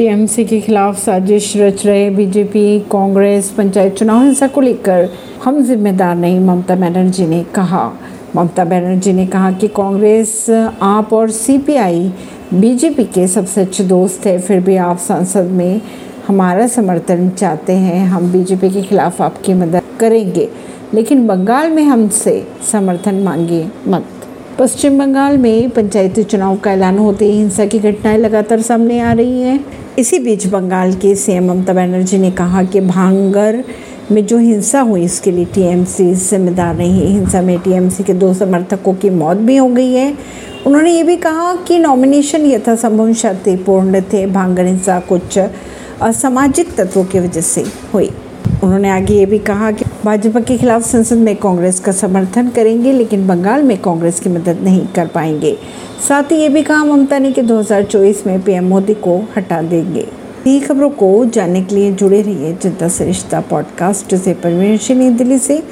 TMC के खिलाफ साजिश रच रहे बीजेपी, कांग्रेस, पंचायत चुनाव हिंसा को लेकर हम जिम्मेदार नहीं, ममता बनर्जी ने कहा। ममता बनर्जी ने कहा कि कांग्रेस, आप और सीपीआई बीजेपी के सबसे अच्छे दोस्त है, फिर भी आप संसद में हमारा समर्थन चाहते हैं, हम बीजेपी के खिलाफ आपकी मदद करेंगे। लेकिन बंगाल में हमसे समर्थन मांगिए मत। पश्चिम बंगाल में पंचायती चुनाव का ऐलान होते ही हिंसा की घटनाएँ लगातार सामने आ रही हैं। इसी बीच बंगाल के सीएम ममता बनर्जी ने कहा कि भांगर में जो हिंसा हुई, इसके लिए टीएमसी जिम्मेदार नहीं हिंसा में टीएमसी के दो समर्थकों की मौत भी हो गई है। उन्होंने ये भी कहा कि नॉमिनेशन यथासंभव पूर्ण थे। भांगर हिंसा कुछ असामाजिक तत्वों की वजह से हुई। उन्होंने आगे ये भी कहा कि भाजपा के खिलाफ संसद में कांग्रेस का समर्थन करेंगे, लेकिन बंगाल में कांग्रेस की मदद नहीं कर पाएँगे। साथ ही ये भी कहा, ममता ने कि 2024 में पीएम मोदी को हटा देंगे। नई खबरों को जानने के लिए जुड़े रहिए जनता सरिश्ता पॉडकास्ट से परवीन दिल्ली से।